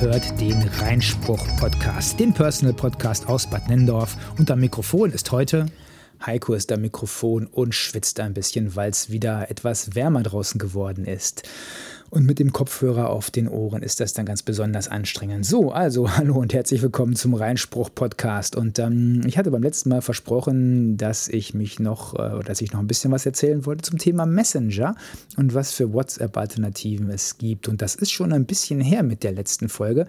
Hört den Reinspruch-Podcast, den Personal-Podcast aus Bad Nendorf. Und am Mikrofon ist heute Heiko ist am Mikrofon und schwitzt ein bisschen, weil es wieder etwas wärmer draußen geworden ist. Und mit dem Kopfhörer auf den Ohren ist das dann ganz besonders anstrengend. So, also hallo und herzlich willkommen zum Reinspruch-Podcast. Und ähm, ich hatte beim letzten Mal versprochen, dass ich mich noch, äh, dass ich noch ein bisschen was erzählen wollte zum Thema Messenger und was für WhatsApp-Alternativen es gibt. Und das ist schon ein bisschen her mit der letzten Folge.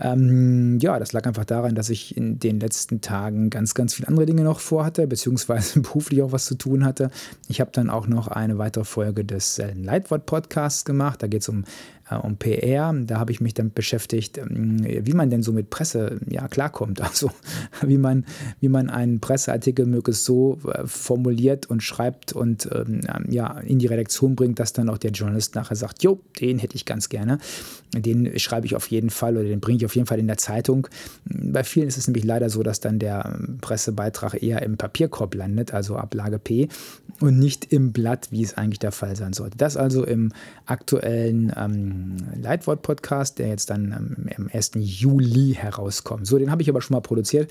Ähm, ja, das lag einfach daran, dass ich in den letzten Tagen ganz, ganz viele andere Dinge noch vorhatte, beziehungsweise beruflich auch was zu tun hatte. Ich habe dann auch noch eine weitere Folge des äh, Leitwort-Podcasts gemacht. Da geht um äh, um PR. Da habe ich mich damit beschäftigt, ähm, wie man denn so mit Presse ja, klarkommt. Also wie man, wie man einen Presseartikel möglichst so äh, formuliert und schreibt und ähm, ja, in die Redaktion bringt, dass dann auch der Journalist nachher sagt, jo, den hätte ich ganz gerne. Den schreibe ich auf jeden Fall oder den bringe ich auf jeden Fall in der Zeitung. Bei vielen ist es nämlich leider so, dass dann der ähm, Pressebeitrag eher im Papierkorb landet, also Ablage P, und nicht im Blatt, wie es eigentlich der Fall sein sollte. Das also im aktuellen ähm, Leitwort-Podcast, der jetzt dann am 1. Juli herauskommt. So, den habe ich aber schon mal produziert.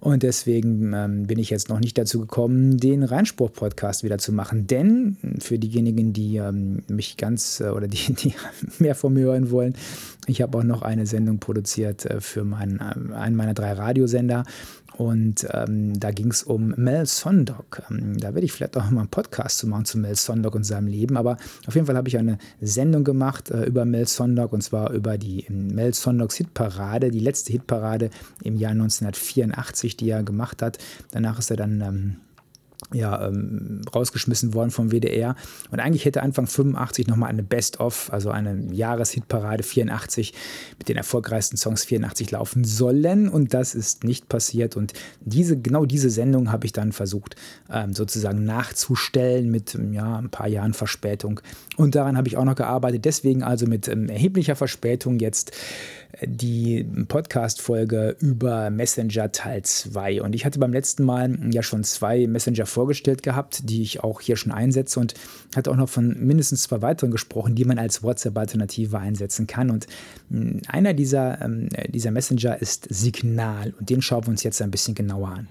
Und deswegen ähm, bin ich jetzt noch nicht dazu gekommen, den Reinspruch-Podcast wieder zu machen. Denn für diejenigen, die ähm, mich ganz äh, oder die, die mehr von mir hören wollen, ich habe auch noch eine Sendung produziert äh, für meinen, äh, einen meiner drei Radiosender. Und ähm, da ging es um Mel Sondok. Ähm, da werde ich vielleicht auch mal einen Podcast zu machen zu Mel Sondok und seinem Leben. Aber auf jeden Fall habe ich eine Sendung gemacht äh, über Mel Sondok und zwar über die ähm, Mel Sondoks Hitparade, die letzte Hitparade im Jahr 1984, die er gemacht hat. Danach ist er dann ähm, ja, ähm, rausgeschmissen worden vom WDR. Und eigentlich hätte Anfang 85 nochmal eine Best-of, also eine Jahreshitparade 84 mit den erfolgreichsten Songs 84 laufen sollen. Und das ist nicht passiert. Und diese, genau diese Sendung habe ich dann versucht, ähm, sozusagen nachzustellen mit ja, ein paar Jahren Verspätung. Und daran habe ich auch noch gearbeitet. Deswegen also mit ähm, erheblicher Verspätung jetzt die Podcast-Folge über Messenger Teil 2. Und ich hatte beim letzten Mal ja schon zwei Messenger vorgestellt gehabt, die ich auch hier schon einsetze und hatte auch noch von mindestens zwei weiteren gesprochen, die man als WhatsApp-Alternative einsetzen kann. Und hm, einer dieser, ähm, dieser Messenger ist Signal und den schauen wir uns jetzt ein bisschen genauer an.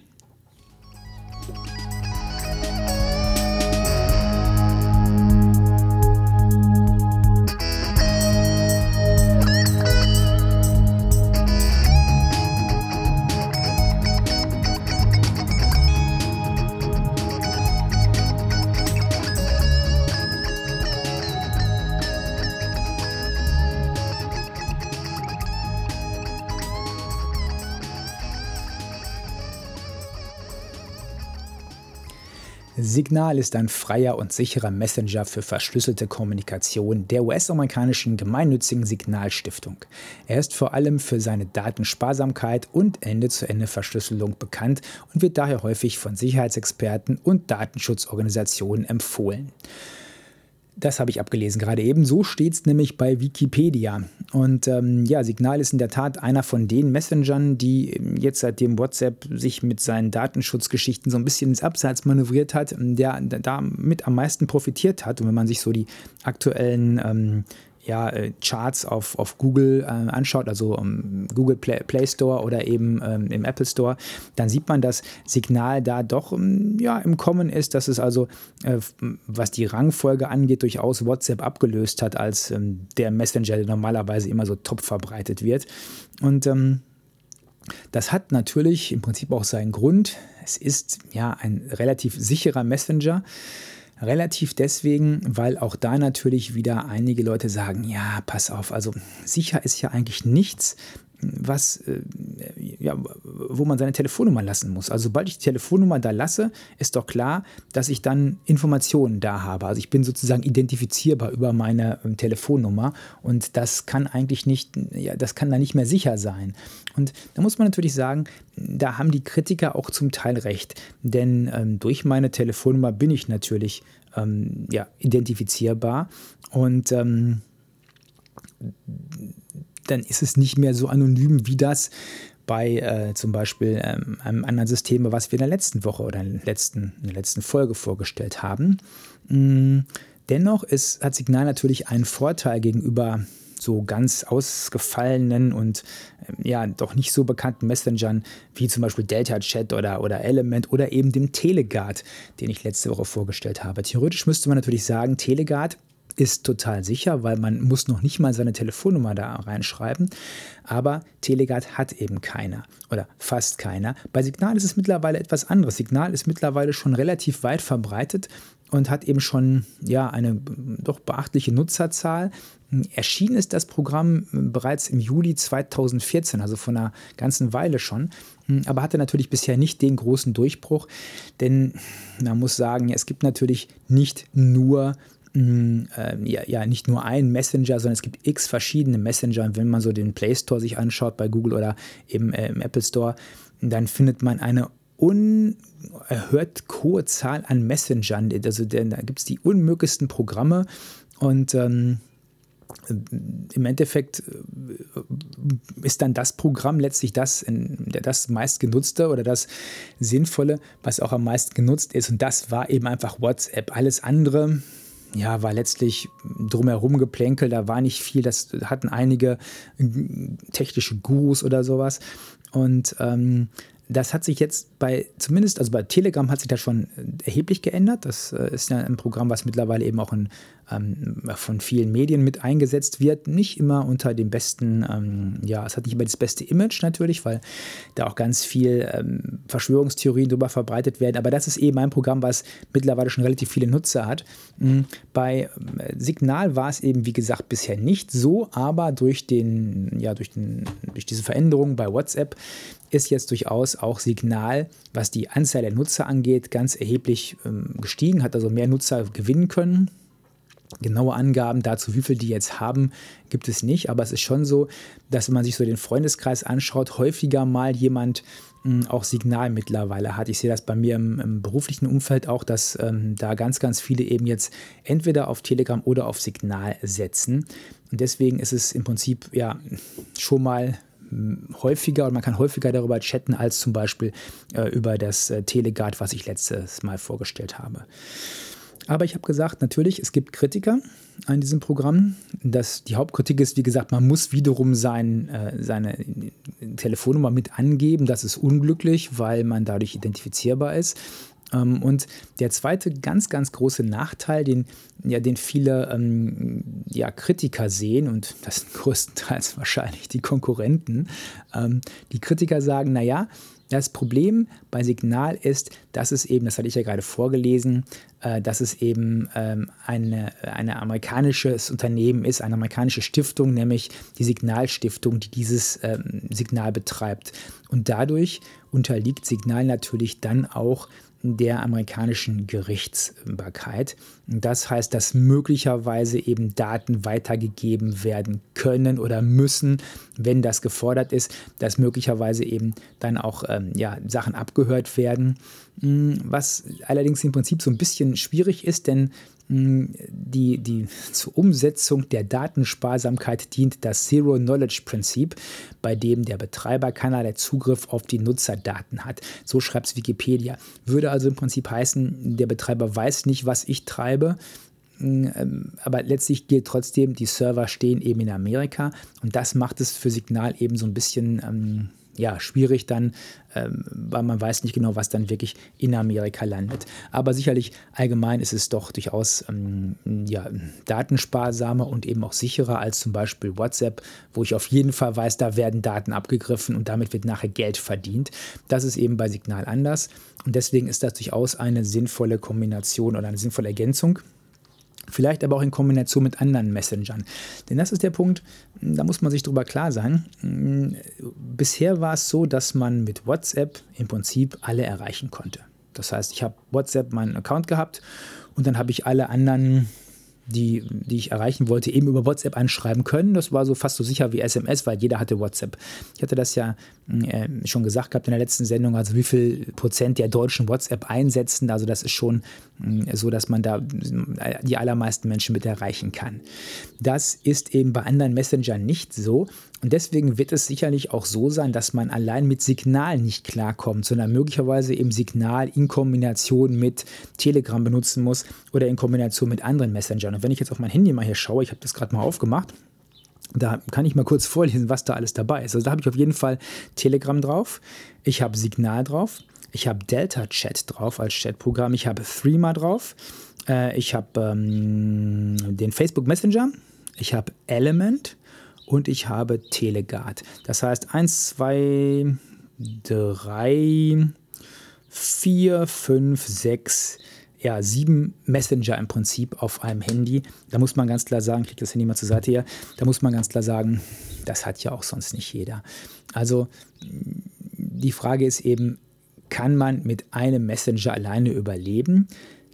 Signal ist ein freier und sicherer Messenger für verschlüsselte Kommunikation der US-amerikanischen gemeinnützigen Signalstiftung. Er ist vor allem für seine Datensparsamkeit und Ende-zu-Ende-Verschlüsselung bekannt und wird daher häufig von Sicherheitsexperten und Datenschutzorganisationen empfohlen. Das habe ich abgelesen gerade eben. So steht es nämlich bei Wikipedia. Und ähm, ja, Signal ist in der Tat einer von den Messengern, die jetzt seitdem WhatsApp sich mit seinen Datenschutzgeschichten so ein bisschen ins Abseits manövriert hat, der damit am meisten profitiert hat. Und wenn man sich so die aktuellen ähm, ja, äh, Charts auf, auf Google äh, anschaut, also um, Google Play, Play, Store oder eben ähm, im Apple Store, dann sieht man, dass Signal da doch ähm, ja, im Kommen ist, dass es also, äh, was die Rangfolge angeht, durchaus WhatsApp abgelöst hat als ähm, der Messenger, der normalerweise immer so top verbreitet wird. Und ähm, das hat natürlich im Prinzip auch seinen Grund. Es ist ja ein relativ sicherer Messenger. Relativ deswegen, weil auch da natürlich wieder einige Leute sagen, ja, pass auf, also sicher ist ja eigentlich nichts, was, äh, ja, wo man seine Telefonnummer lassen muss. Also sobald ich die Telefonnummer da lasse, ist doch klar, dass ich dann Informationen da habe. Also ich bin sozusagen identifizierbar über meine ähm, Telefonnummer und das kann eigentlich nicht, ja, das kann da nicht mehr sicher sein. Und da muss man natürlich sagen, da haben die Kritiker auch zum Teil recht, denn ähm, durch meine Telefonnummer bin ich natürlich ähm, ja, identifizierbar und ähm, dann ist es nicht mehr so anonym wie das bei äh, zum Beispiel ähm, einem anderen System, was wir in der letzten Woche oder in der letzten, in der letzten Folge vorgestellt haben. Mhm. Dennoch ist, hat Signal natürlich einen Vorteil gegenüber so ganz ausgefallenen und äh, ja doch nicht so bekannten Messengern wie zum Beispiel Delta Chat oder, oder Element oder eben dem Teleguard, den ich letzte Woche vorgestellt habe. Theoretisch müsste man natürlich sagen, Teleguard ist total sicher, weil man muss noch nicht mal seine Telefonnummer da reinschreiben. Aber Teleguard hat eben keiner oder fast keiner. Bei Signal ist es mittlerweile etwas anderes. Signal ist mittlerweile schon relativ weit verbreitet und hat eben schon ja, eine doch beachtliche Nutzerzahl. Erschienen ist das Programm bereits im Juli 2014, also vor einer ganzen Weile schon, aber hatte natürlich bisher nicht den großen Durchbruch, denn man muss sagen, es gibt natürlich nicht nur äh, ja, ja, nicht nur ein Messenger, sondern es gibt x verschiedene Messenger. Und wenn man so den Play Store sich anschaut bei Google oder eben äh, im Apple Store, dann findet man eine unerhört hohe Zahl an Messengern. Also da gibt es die unmöglichsten Programme und ähm, im Endeffekt äh, ist dann das Programm letztlich das, das meistgenutzte oder das Sinnvolle, was auch am meisten genutzt ist. Und das war eben einfach WhatsApp. Alles andere ja, war letztlich drumherum geplänkelt, da war nicht viel, das hatten einige technische Gurus oder sowas. Und ähm, das hat sich jetzt bei, zumindest, also bei Telegram hat sich das schon erheblich geändert. Das äh, ist ja ein Programm, was mittlerweile eben auch in, ähm, von vielen Medien mit eingesetzt wird. Nicht immer unter dem besten, ähm, ja, es hat nicht immer das beste Image natürlich, weil da auch ganz viel ähm, Verschwörungstheorien darüber verbreitet werden. Aber das ist eben ein Programm, was mittlerweile schon relativ viele Nutzer hat. Mhm. Bei äh, Signal war es eben, wie gesagt, bisher nicht so, aber durch den, ja, durch, den, durch diese Veränderung bei WhatsApp ist jetzt durchaus auch Signal, was die Anzahl der Nutzer angeht, ganz erheblich ähm, gestiegen, hat also mehr Nutzer gewinnen können. Genaue Angaben dazu, wie viel die jetzt haben, gibt es nicht, aber es ist schon so, dass wenn man sich so den Freundeskreis anschaut, häufiger mal jemand mh, hm, auch Signal mittlerweile hat. Ich sehe das bei mir im, im beruflichen Umfeld auch, dass ähm, da ganz, ganz viele eben jetzt entweder auf Telegram oder auf Signal setzen. Und deswegen ist es im Prinzip ja schon mal häufiger und man kann häufiger darüber chatten als zum Beispiel äh, über das äh, Teleguard, was ich letztes Mal vorgestellt habe. Aber ich habe gesagt, natürlich, es gibt Kritiker an diesem Programm. Das, die Hauptkritik ist, wie gesagt, man muss wiederum sein, äh, seine Telefonnummer mit angeben. Das ist unglücklich, weil man dadurch identifizierbar ist. Ähm, und der zweite ganz, ganz große Nachteil, den, ja, den viele ähm, ja, Kritiker sehen, und das sind größtenteils wahrscheinlich die Konkurrenten, ähm, die Kritiker sagen, naja, das Problem bei Signal ist, dass es eben, das hatte ich ja gerade vorgelesen, äh, dass es eben ähm, eine, eine amerikanisches Unternehmen ist, eine amerikanische Stiftung, nämlich die Signalstiftung, die dieses ähm, Signal betreibt. Und dadurch unterliegt Signal natürlich dann auch der amerikanischen Gerichtsbarkeit. Das heißt, dass möglicherweise eben Daten weitergegeben werden können oder müssen, wenn das gefordert ist, dass möglicherweise eben dann auch ähm, ja, Sachen abgehört werden. Hm, was allerdings im Prinzip so ein bisschen schwierig ist, denn die, die zur Umsetzung der Datensparsamkeit dient das Zero-Knowledge-Prinzip, bei dem der Betreiber keinerlei Zugriff auf die Nutzerdaten hat. So schreibt es Wikipedia. Würde also im Prinzip heißen, der Betreiber weiß nicht, was ich treibe. Ähm, aber letztlich gilt trotzdem, die Server stehen eben in Amerika und das macht es für Signal eben so ein bisschen ähm, ja, schwierig dann, ähm, weil man weiß nicht genau, was dann wirklich in Amerika landet. Aber sicherlich allgemein ist es doch durchaus ähm, ja, datensparsamer und eben auch sicherer als zum Beispiel WhatsApp, wo ich auf jeden Fall weiß, da werden Daten abgegriffen und damit wird nachher Geld verdient. Das ist eben bei Signal anders und deswegen ist das durchaus eine sinnvolle Kombination oder eine sinnvolle Ergänzung. Vielleicht aber auch in Kombination mit anderen Messengern. Denn das ist der Punkt, da muss man sich drüber klar sein. Bisher war es so, dass man mit WhatsApp im Prinzip alle erreichen konnte. Das heißt, ich habe WhatsApp meinen Account gehabt und dann habe ich alle anderen die, die ich erreichen wollte, eben über WhatsApp anschreiben können. Das war so fast so sicher wie SMS, weil jeder hatte WhatsApp. Ich hatte das ja äh, schon gesagt gehabt in der letzten Sendung, also wie viel Prozent der Deutschen WhatsApp einsetzen. Also das ist schon äh, so, dass man da äh, die allermeisten Menschen mit erreichen kann. Das ist eben bei anderen Messengern nicht so. Und deswegen wird es sicherlich auch so sein, dass man allein mit Signal nicht klarkommt, sondern möglicherweise eben Signal in Kombination mit Telegram benutzen muss oder in Kombination mit anderen Messengern. Und wenn ich jetzt auf mein Handy mal hier schaue, ich habe das gerade mal aufgemacht, Da kann ich mal kurz vorlesen, was da alles dabei ist. Also da habe ich auf jeden Fall Telegram drauf, ich habe Signal drauf, ich habe Delta Chat drauf als Chatprogramm, ich habe Threema drauf, äh, ich habe ähm, den Facebook Messenger, ich habe Element und ich habe Teleguard. Das heißt 1, 2, 3, 4, 5, 6, ja, sieben Messenger im Prinzip auf einem Handy. Da muss man ganz klar sagen, ich kriege das Handy mal zur Seite hier, da muss man ganz klar sagen, das hat ja auch sonst nicht jeder. Also die Frage ist eben, kann man mit einem Messenger alleine überleben?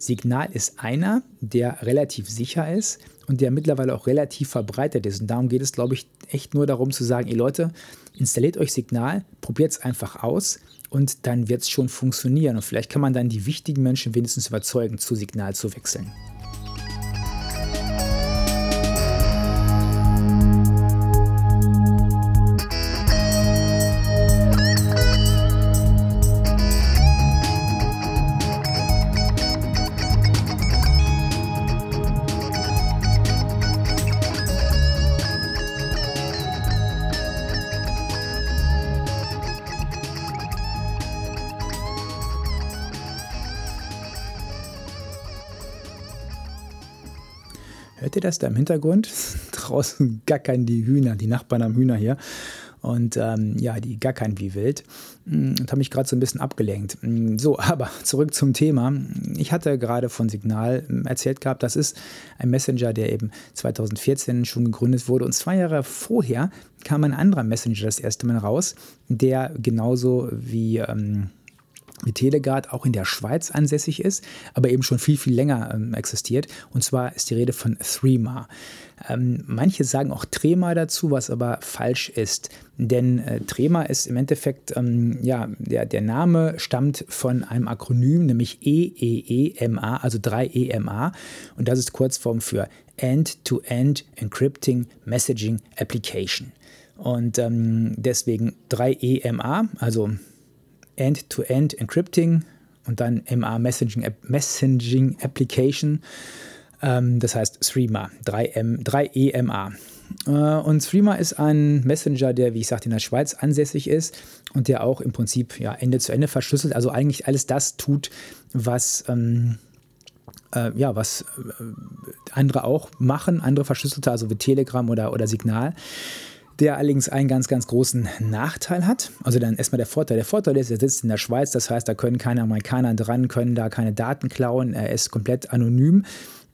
Signal ist einer, der relativ sicher ist und der mittlerweile auch relativ verbreitet ist. Und darum geht es, glaube ich, echt nur darum zu sagen, ihr Leute, installiert euch Signal, probiert es einfach aus und dann wird es schon funktionieren. Und vielleicht kann man dann die wichtigen Menschen wenigstens überzeugen, zu Signal zu wechseln. Das da im Hintergrund? Draußen gackern die Hühner, die Nachbarn am Hühner hier. Und ähm, ja, die gackern wie wild. Mm, und habe mich gerade so ein bisschen abgelenkt. Mm, so, aber zurück zum Thema. Ich hatte gerade von Signal mm, erzählt gehabt, das ist ein Messenger, der eben 2014 schon gegründet wurde. Und zwei Jahre vorher kam ein anderer Messenger das erste Mal raus, der genauso wie. Ähm, wie Teleguard auch in der Schweiz ansässig ist, aber eben schon viel, viel länger ähm, existiert. Und zwar ist die Rede von Threema. Ähm, manche sagen auch Trema dazu, was aber falsch ist. Denn äh, Trema ist im Endeffekt, ähm, ja, der, der Name stammt von einem Akronym, nämlich EEEMA, also 3EMA. Und das ist Kurzform für End-to-End -End Encrypting Messaging Application. Und ähm, deswegen 3EMA, also End-to-End -End Encrypting und dann MA Messaging, Messaging Application. Ähm, das heißt Threema, 3M, 3EMA. Äh, und Threema ist ein Messenger, der, wie ich sagte, in der Schweiz ansässig ist und der auch im Prinzip ja, Ende zu Ende verschlüsselt, also eigentlich alles das tut, was. Ähm, äh, ja, was äh, andere auch machen, andere verschlüsselte, also wie Telegram oder, oder Signal der allerdings einen ganz, ganz großen Nachteil hat. Also dann erstmal der Vorteil. Der Vorteil ist, er sitzt in der Schweiz, das heißt, da können keine Amerikaner dran, können da keine Daten klauen, er ist komplett anonym.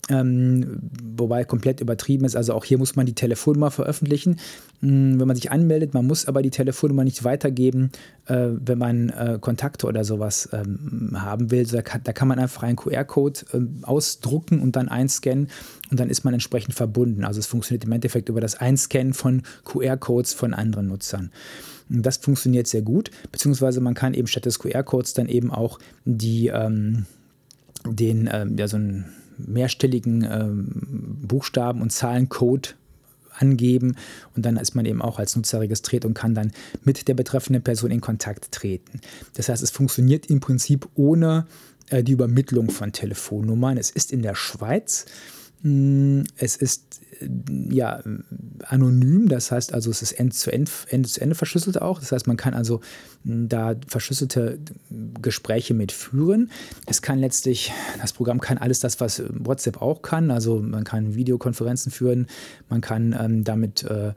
Ähm, wobei komplett übertrieben ist. Also auch hier muss man die Telefonnummer veröffentlichen, hm, wenn man sich anmeldet. Man muss aber die Telefonnummer nicht weitergeben, äh, wenn man äh, Kontakte oder sowas ähm, haben will. Da kann, da kann, man einfach einen QR-Code äh, ausdrucken und dann einscannen und dann ist man entsprechend verbunden. Also es funktioniert im Endeffekt über das Einscannen von QR-Codes von anderen Nutzern. Das funktioniert sehr gut, beziehungsweise man kann eben statt des QR-Codes dann eben auch die, ähm, den, ähm, ja, so ein mehrstelligen ähm, Buchstaben- und Zahlencode angeben und dann ist man eben auch als Nutzer registriert und kann dann mit der betreffenden Person in Kontakt treten. Das heißt, es funktioniert im Prinzip ohne äh, die Übermittlung von Telefonnummern. Es ist in der Schweiz. Hm, es ist ja, anonym, das heißt also, es ist Ende zu Ende, Ende zu Ende verschlüsselt auch. Das heißt, man kann also hm, da verschlüsselte Gespräche mitführen. Es kann letztlich, das Programm kann alles das, was WhatsApp auch kann. Also man kann Videokonferenzen führen, man kann ähm, damit äh, äh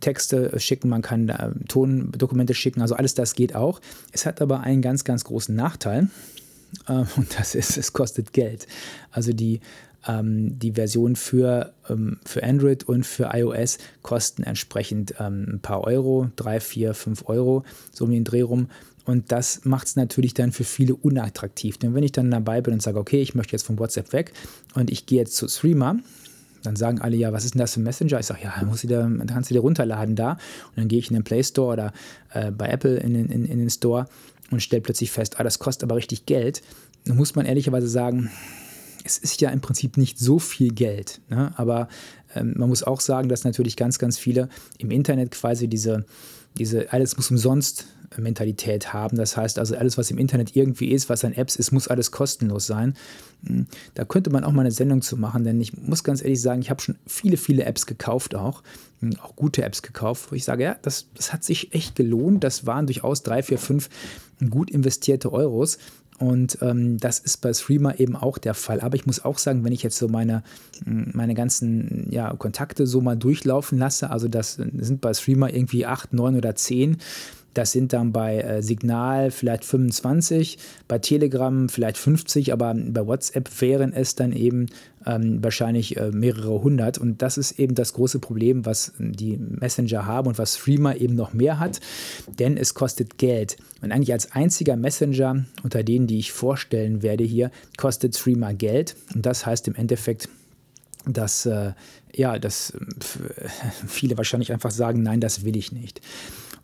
Texte schicken, man kann äh, Tondokumente schicken, also alles das geht auch. Es hat aber einen ganz, ganz großen Nachteil. Äh, und das ist, es kostet Geld. Also die ähm, die Version für, ähm, für Android und für iOS kosten entsprechend ähm, ein paar Euro, drei, vier, fünf Euro, so um den Dreh rum. Und das macht es natürlich dann für viele unattraktiv. Denn wenn ich dann dabei bin und sage, okay, ich möchte jetzt von WhatsApp weg und ich gehe jetzt zu Streamer, dann sagen alle, ja, was ist denn das für ein Messenger? Ich sage, ja, muss ich da, kannst du dir runterladen da. Und dann gehe ich in den Play Store oder äh, bei Apple in, in, in den Store und stelle plötzlich fest, ah, das kostet aber richtig Geld. Dann muss man ehrlicherweise sagen, es ist ja im Prinzip nicht so viel Geld, ne? aber ähm, man muss auch sagen, dass natürlich ganz, ganz viele im Internet quasi diese diese alles muss umsonst Mentalität haben. Das heißt also, alles, was im Internet irgendwie ist, was an Apps ist, muss alles kostenlos sein. Hm, da könnte man auch mal eine Sendung zu machen, denn ich muss ganz ehrlich sagen, ich habe schon viele, viele Apps gekauft auch, hm, auch gute Apps gekauft, wo ich sage, ja, das, das hat sich echt gelohnt. Das waren durchaus drei, vier, fünf gut investierte Euros. Und ähm, das ist bei Streamer eben auch der Fall. Aber ich muss auch sagen, wenn ich jetzt so meine, hm, meine ganzen ja, Kontakte so mal durchlaufen lasse, also das sind bei Streamer irgendwie acht, neun oder zehn, das sind dann bei äh, Signal vielleicht 25, bei Telegram vielleicht 50, aber bei WhatsApp wären es dann eben ähm, wahrscheinlich äh, mehrere hundert. Und das ist eben das große Problem, was die Messenger haben und was Streamer eben noch mehr hat, denn es kostet Geld. Und eigentlich als einziger Messenger unter denen, die ich vorstellen werde hier, kostet Streamer Geld. Und das heißt im Endeffekt, dass äh, ja, dass viele wahrscheinlich einfach sagen, nein, das will ich nicht.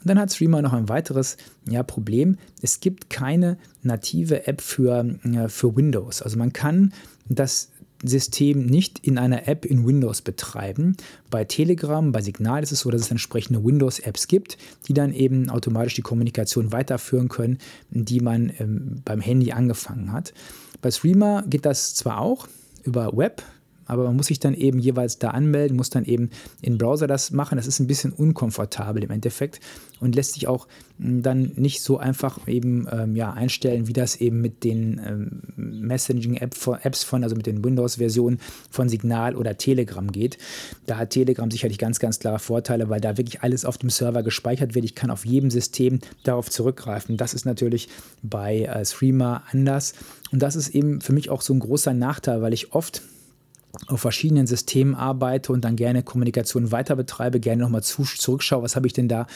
Und dann hat Streamer noch ein weiteres ja, Problem. Es gibt keine native App für, äh, für Windows. Also man kann das System nicht in einer App in Windows betreiben. Bei Telegram, bei Signal ist es so, dass es entsprechende Windows-Apps gibt, die dann eben automatisch die Kommunikation weiterführen können, die man ähm, beim Handy angefangen hat. Bei Streamer geht das zwar auch über Web, aber man muss sich dann eben jeweils da anmelden, muss dann eben im Browser das machen. Das ist ein bisschen unkomfortabel im Endeffekt und lässt sich auch hm, dann nicht so einfach eben ähm, ja, einstellen, wie das eben mit den ähm, Messaging-Apps von, also mit den Windows-Versionen von Signal oder Telegram geht. Da hat Telegram sicherlich ganz, ganz klare Vorteile, weil da wirklich alles auf dem Server gespeichert wird. Ich kann auf jedem System darauf zurückgreifen. Das ist natürlich bei äh, Streamer anders. Und das ist eben für mich auch so ein großer Nachteil, weil ich oft auf verschiedenen Systemen arbeite und dann gerne Kommunikation weiter betreibe, gerne nochmal zurückschaue, was habe ich denn da,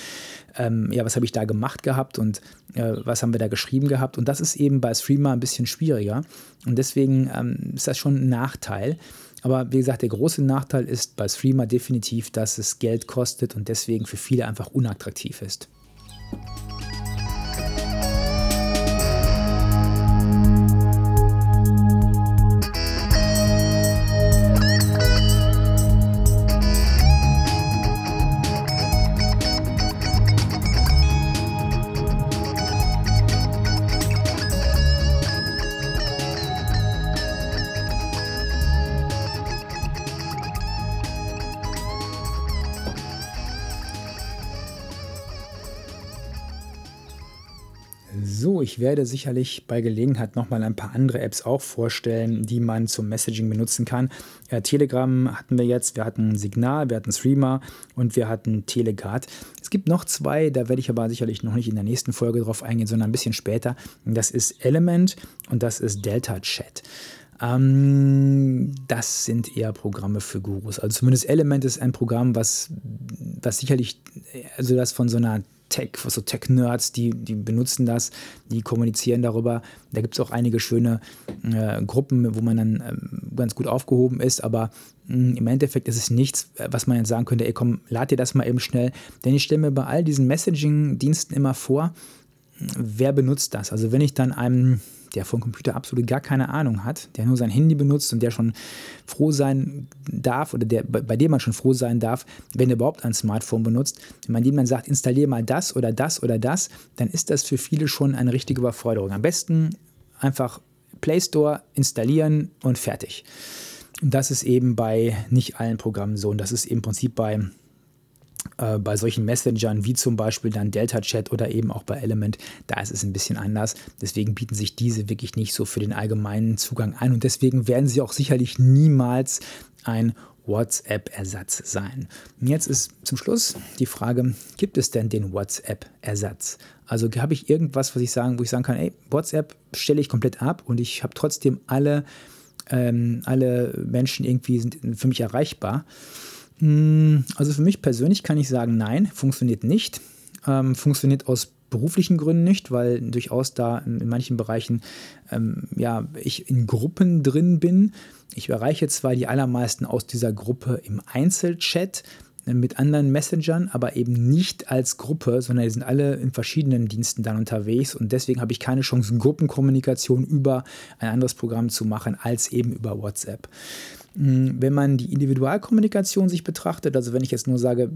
ähm, ja, was habe ich da gemacht gehabt und äh, was haben wir da geschrieben gehabt. Und das ist eben bei Streamer ein bisschen schwieriger. Und deswegen ähm, ist das schon ein Nachteil. Aber wie gesagt, der große Nachteil ist bei Streamer definitiv, dass es Geld kostet und deswegen für viele einfach unattraktiv ist. Ich werde sicherlich bei Gelegenheit nochmal ein paar andere Apps auch vorstellen, die man zum Messaging benutzen kann. Äh, Telegram hatten wir jetzt, wir hatten Signal, wir hatten Streamer und wir hatten Teleguard. Es gibt noch zwei, da werde ich aber sicherlich noch nicht in der nächsten Folge drauf eingehen, sondern ein bisschen später. Das ist Element und das ist Delta Chat. Ähm, das sind eher Programme für Gurus. Also zumindest Element ist ein Programm, was, was sicherlich, also das von so einer Tech, so Tech-Nerds, die, die benutzen das, die kommunizieren darüber. Da gibt es auch einige schöne äh, Gruppen, wo man dann äh, ganz gut aufgehoben ist, aber mh, hm, im Endeffekt ist es nichts, was man jetzt sagen könnte, ey komm, lad dir das mal eben schnell. Denn ich stelle mir bei all diesen Messaging-Diensten immer vor, wer benutzt das? Also wenn ich dann einem der von Computer absolut gar keine Ahnung hat, der nur sein Handy benutzt und der schon froh sein darf oder der, bei dem man schon froh sein darf, wenn er überhaupt ein Smartphone benutzt, wenn man dem dann sagt, installiere mal das oder das oder das, dann ist das für viele schon eine richtige Überforderung. Am besten einfach Play Store installieren und fertig. Und das ist eben bei nicht allen Programmen so. Und das ist im Prinzip bei äh, bei solchen Messengern wie zum Beispiel dann Delta Chat oder eben auch bei Element, da ist es ein bisschen anders. Deswegen bieten sich diese wirklich nicht so für den allgemeinen Zugang an und deswegen werden sie auch sicherlich niemals ein WhatsApp-Ersatz sein. Und jetzt ist zum Schluss die Frage, gibt es denn den WhatsApp-Ersatz? Also habe ich irgendwas, was ich sagen, wo ich sagen kann, ey, WhatsApp stelle ich komplett ab und ich habe trotzdem alle, ähm, alle Menschen irgendwie sind für mich erreichbar. Hm, also für mich persönlich kann ich sagen, nein, funktioniert nicht. Ähm, funktioniert aus beruflichen Gründen nicht, weil durchaus da in, manchen Bereichen ähm, ja, ich in Gruppen drin bin. Ich erreiche zwar die allermeisten aus dieser Gruppe im Einzelchat, mit anderen Messengern, aber eben nicht als Gruppe, sondern die sind alle in verschiedenen Diensten dann unterwegs und deswegen habe ich keine Chance, Gruppenkommunikation über ein anderes Programm zu machen als eben über WhatsApp. Hm, wenn man die Individualkommunikation sich betrachtet, also wenn ich jetzt nur sage,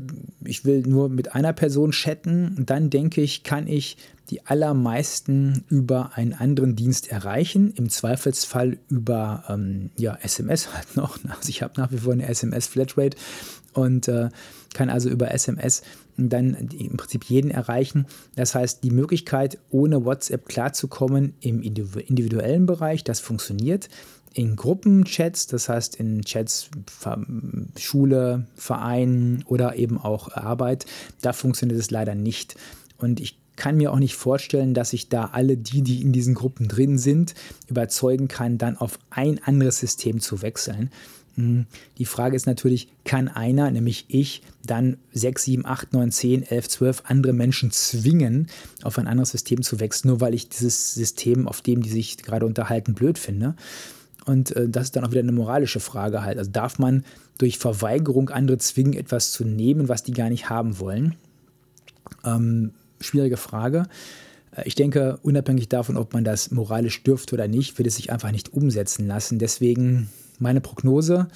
ich will nur mit einer Person chatten, dann denke ich, kann ich die allermeisten über einen anderen Dienst erreichen, im Zweifelsfall über ähm, ja, SMS halt noch. Also ich habe nach wie vor eine SMS-Flatrate und äh, kann also über SMS dann im Prinzip jeden erreichen. Das heißt, die Möglichkeit, ohne WhatsApp klarzukommen im individuellen Bereich, das funktioniert. In Gruppenchats, das heißt in Chats Schule, Verein oder eben auch Arbeit, da funktioniert es leider nicht. Und ich kann mir auch nicht vorstellen, dass ich da alle die, die in diesen Gruppen drin sind, überzeugen kann, dann auf ein anderes System zu wechseln. Hm, die Frage ist natürlich, kann einer, nämlich ich, dann 6, 7, 8, 9, 10, 11, 12 andere Menschen zwingen, auf ein anderes System zu wechseln, nur weil ich dieses System, auf dem die sich gerade unterhalten, blöd finde? Und äh, das ist dann auch wieder eine moralische Frage halt. Also darf man durch Verweigerung andere zwingen, etwas zu nehmen, was die gar nicht haben wollen? Ähm, schwierige Frage. Äh, ich denke, unabhängig davon, ob man das moralisch dürfte oder nicht, wird es sich einfach nicht umsetzen lassen. Deswegen meine Prognose,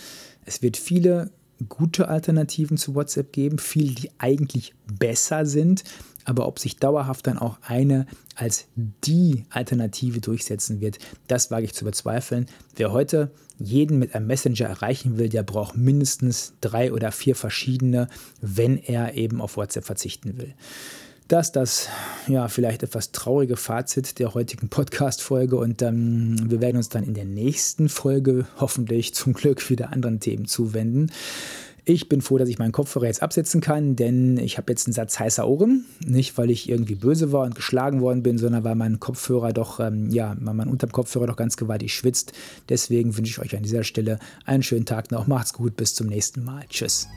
es wird viele gute Alternativen zu WhatsApp geben, viele, die eigentlich besser sind, aber ob sich dauerhaft dann auch eine als die Alternative durchsetzen wird, das wage ich zu bezweifeln. Wer heute jeden mit einem Messenger erreichen will, der braucht mindestens drei oder vier verschiedene, wenn er eben auf WhatsApp verzichten will. Das ist das ja vielleicht etwas traurige Fazit der heutigen Podcast-Folge und ähm, wir werden uns dann in der nächsten Folge hoffentlich zum Glück wieder anderen Themen zuwenden. Ich bin froh, dass ich meinen Kopfhörer jetzt absetzen kann, denn ich habe jetzt einen Satz heißer Ohren. Nicht, weil ich irgendwie böse war und geschlagen worden bin, sondern weil mein Kopfhörer doch, ähm, ja, mein unterm Kopfhörer doch ganz gewaltig schwitzt. Deswegen wünsche ich euch an dieser Stelle einen schönen Tag noch. Macht's gut, bis zum nächsten Mal. Tschüss.